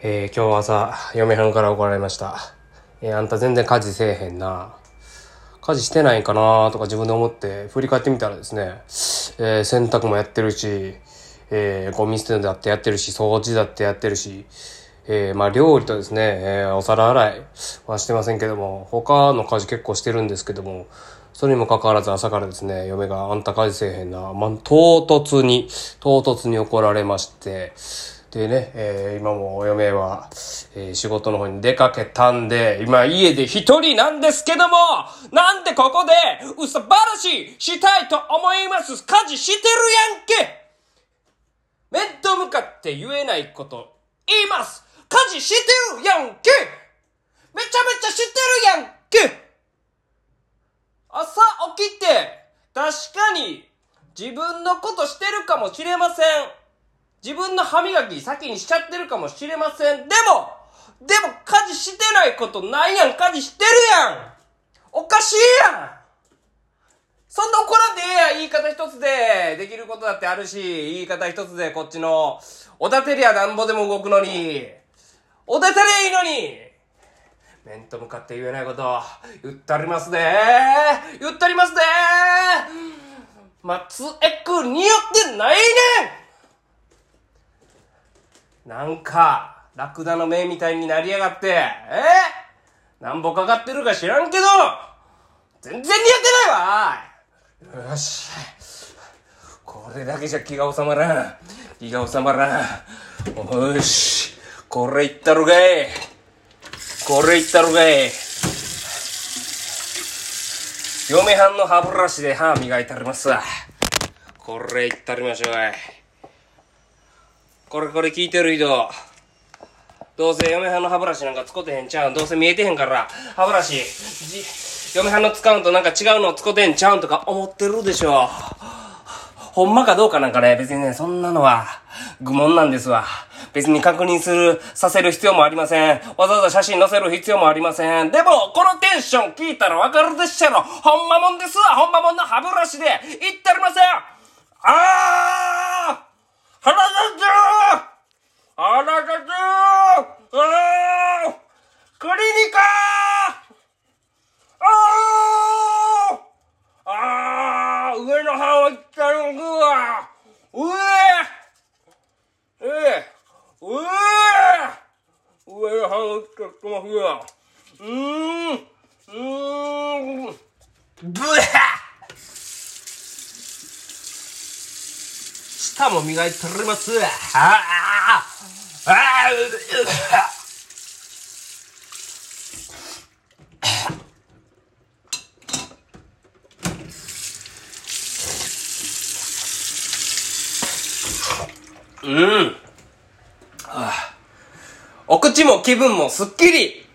えー、今日朝、嫁はんから怒られました。えー、あんた全然家事せえへんな。家事してないかなとか自分で思って振り返ってみたらですね、えー、洗濯もやってるし、えー、ゴミ捨てだってやってるし、掃除だってやってるし、えー、まあ料理とですね、えー、お皿洗いはしてませんけども、他の家事結構してるんですけども、それにもかかわらず朝からですね、嫁があんた家事せえへんな、まあ、唐突に、唐突に怒られまして、でね、えー、今もお嫁は、えー、仕事の方に出かけたんで、今家で一人なんですけども、なんでここで嘘話したいと思います。家事してるやんけ。面と向かって言えないこと言います。家事してるやんけ。めちゃめちゃしてるやんけ。朝起きて、確かに自分のことしてるかもしれません。自分の歯磨き先にしちゃってるかもしれません。でも、でも家事してないことないやん。家事してるやん。おかしいやん。そんな怒らんでええやん。言い方一つでできることだってあるし、言い方一つでこっちの、おだてりゃなんぼでも動くのに、おだてりゃいいのに、面と向かって言えないこと言ってありますね言ってありますね松江区によってないねんなんか、ラクダの目みたいになりやがって、え？なんぼかかってるか知らんけど、全然似合ってないわよし。これだけじゃ気が収まらん。気が収まらん。よし。これいったろかい。これいったろかい。嫁はんの歯ブラシで歯磨いてありますわ。これいったりましょうい。これこれ聞いてる人。どうせ嫁はんの歯ブラシなんか使ってへんちゃうん。どうせ見えてへんから、歯ブラシ、嫁はんの使うんとなんか違うの使ってへんちゃうんとか思ってるでしょ。ほんまかどうかなんかね、別にね、そんなのは愚問なんですわ。別に確認する、させる必要もありません。わざわざ写真載せる必要もありません。でも、このテンション聞いたらわかるでっしゃろ。ほんまもんですわ。ほんまもんの歯ブラシで言ってありません。あー腹立つ腹立つあクリニカああ上の歯をいったのぐわ上ええ上上の歯をいったってますようーんうーんブハ舌も磨いております。ああああうん。ああお口も気分もすっきり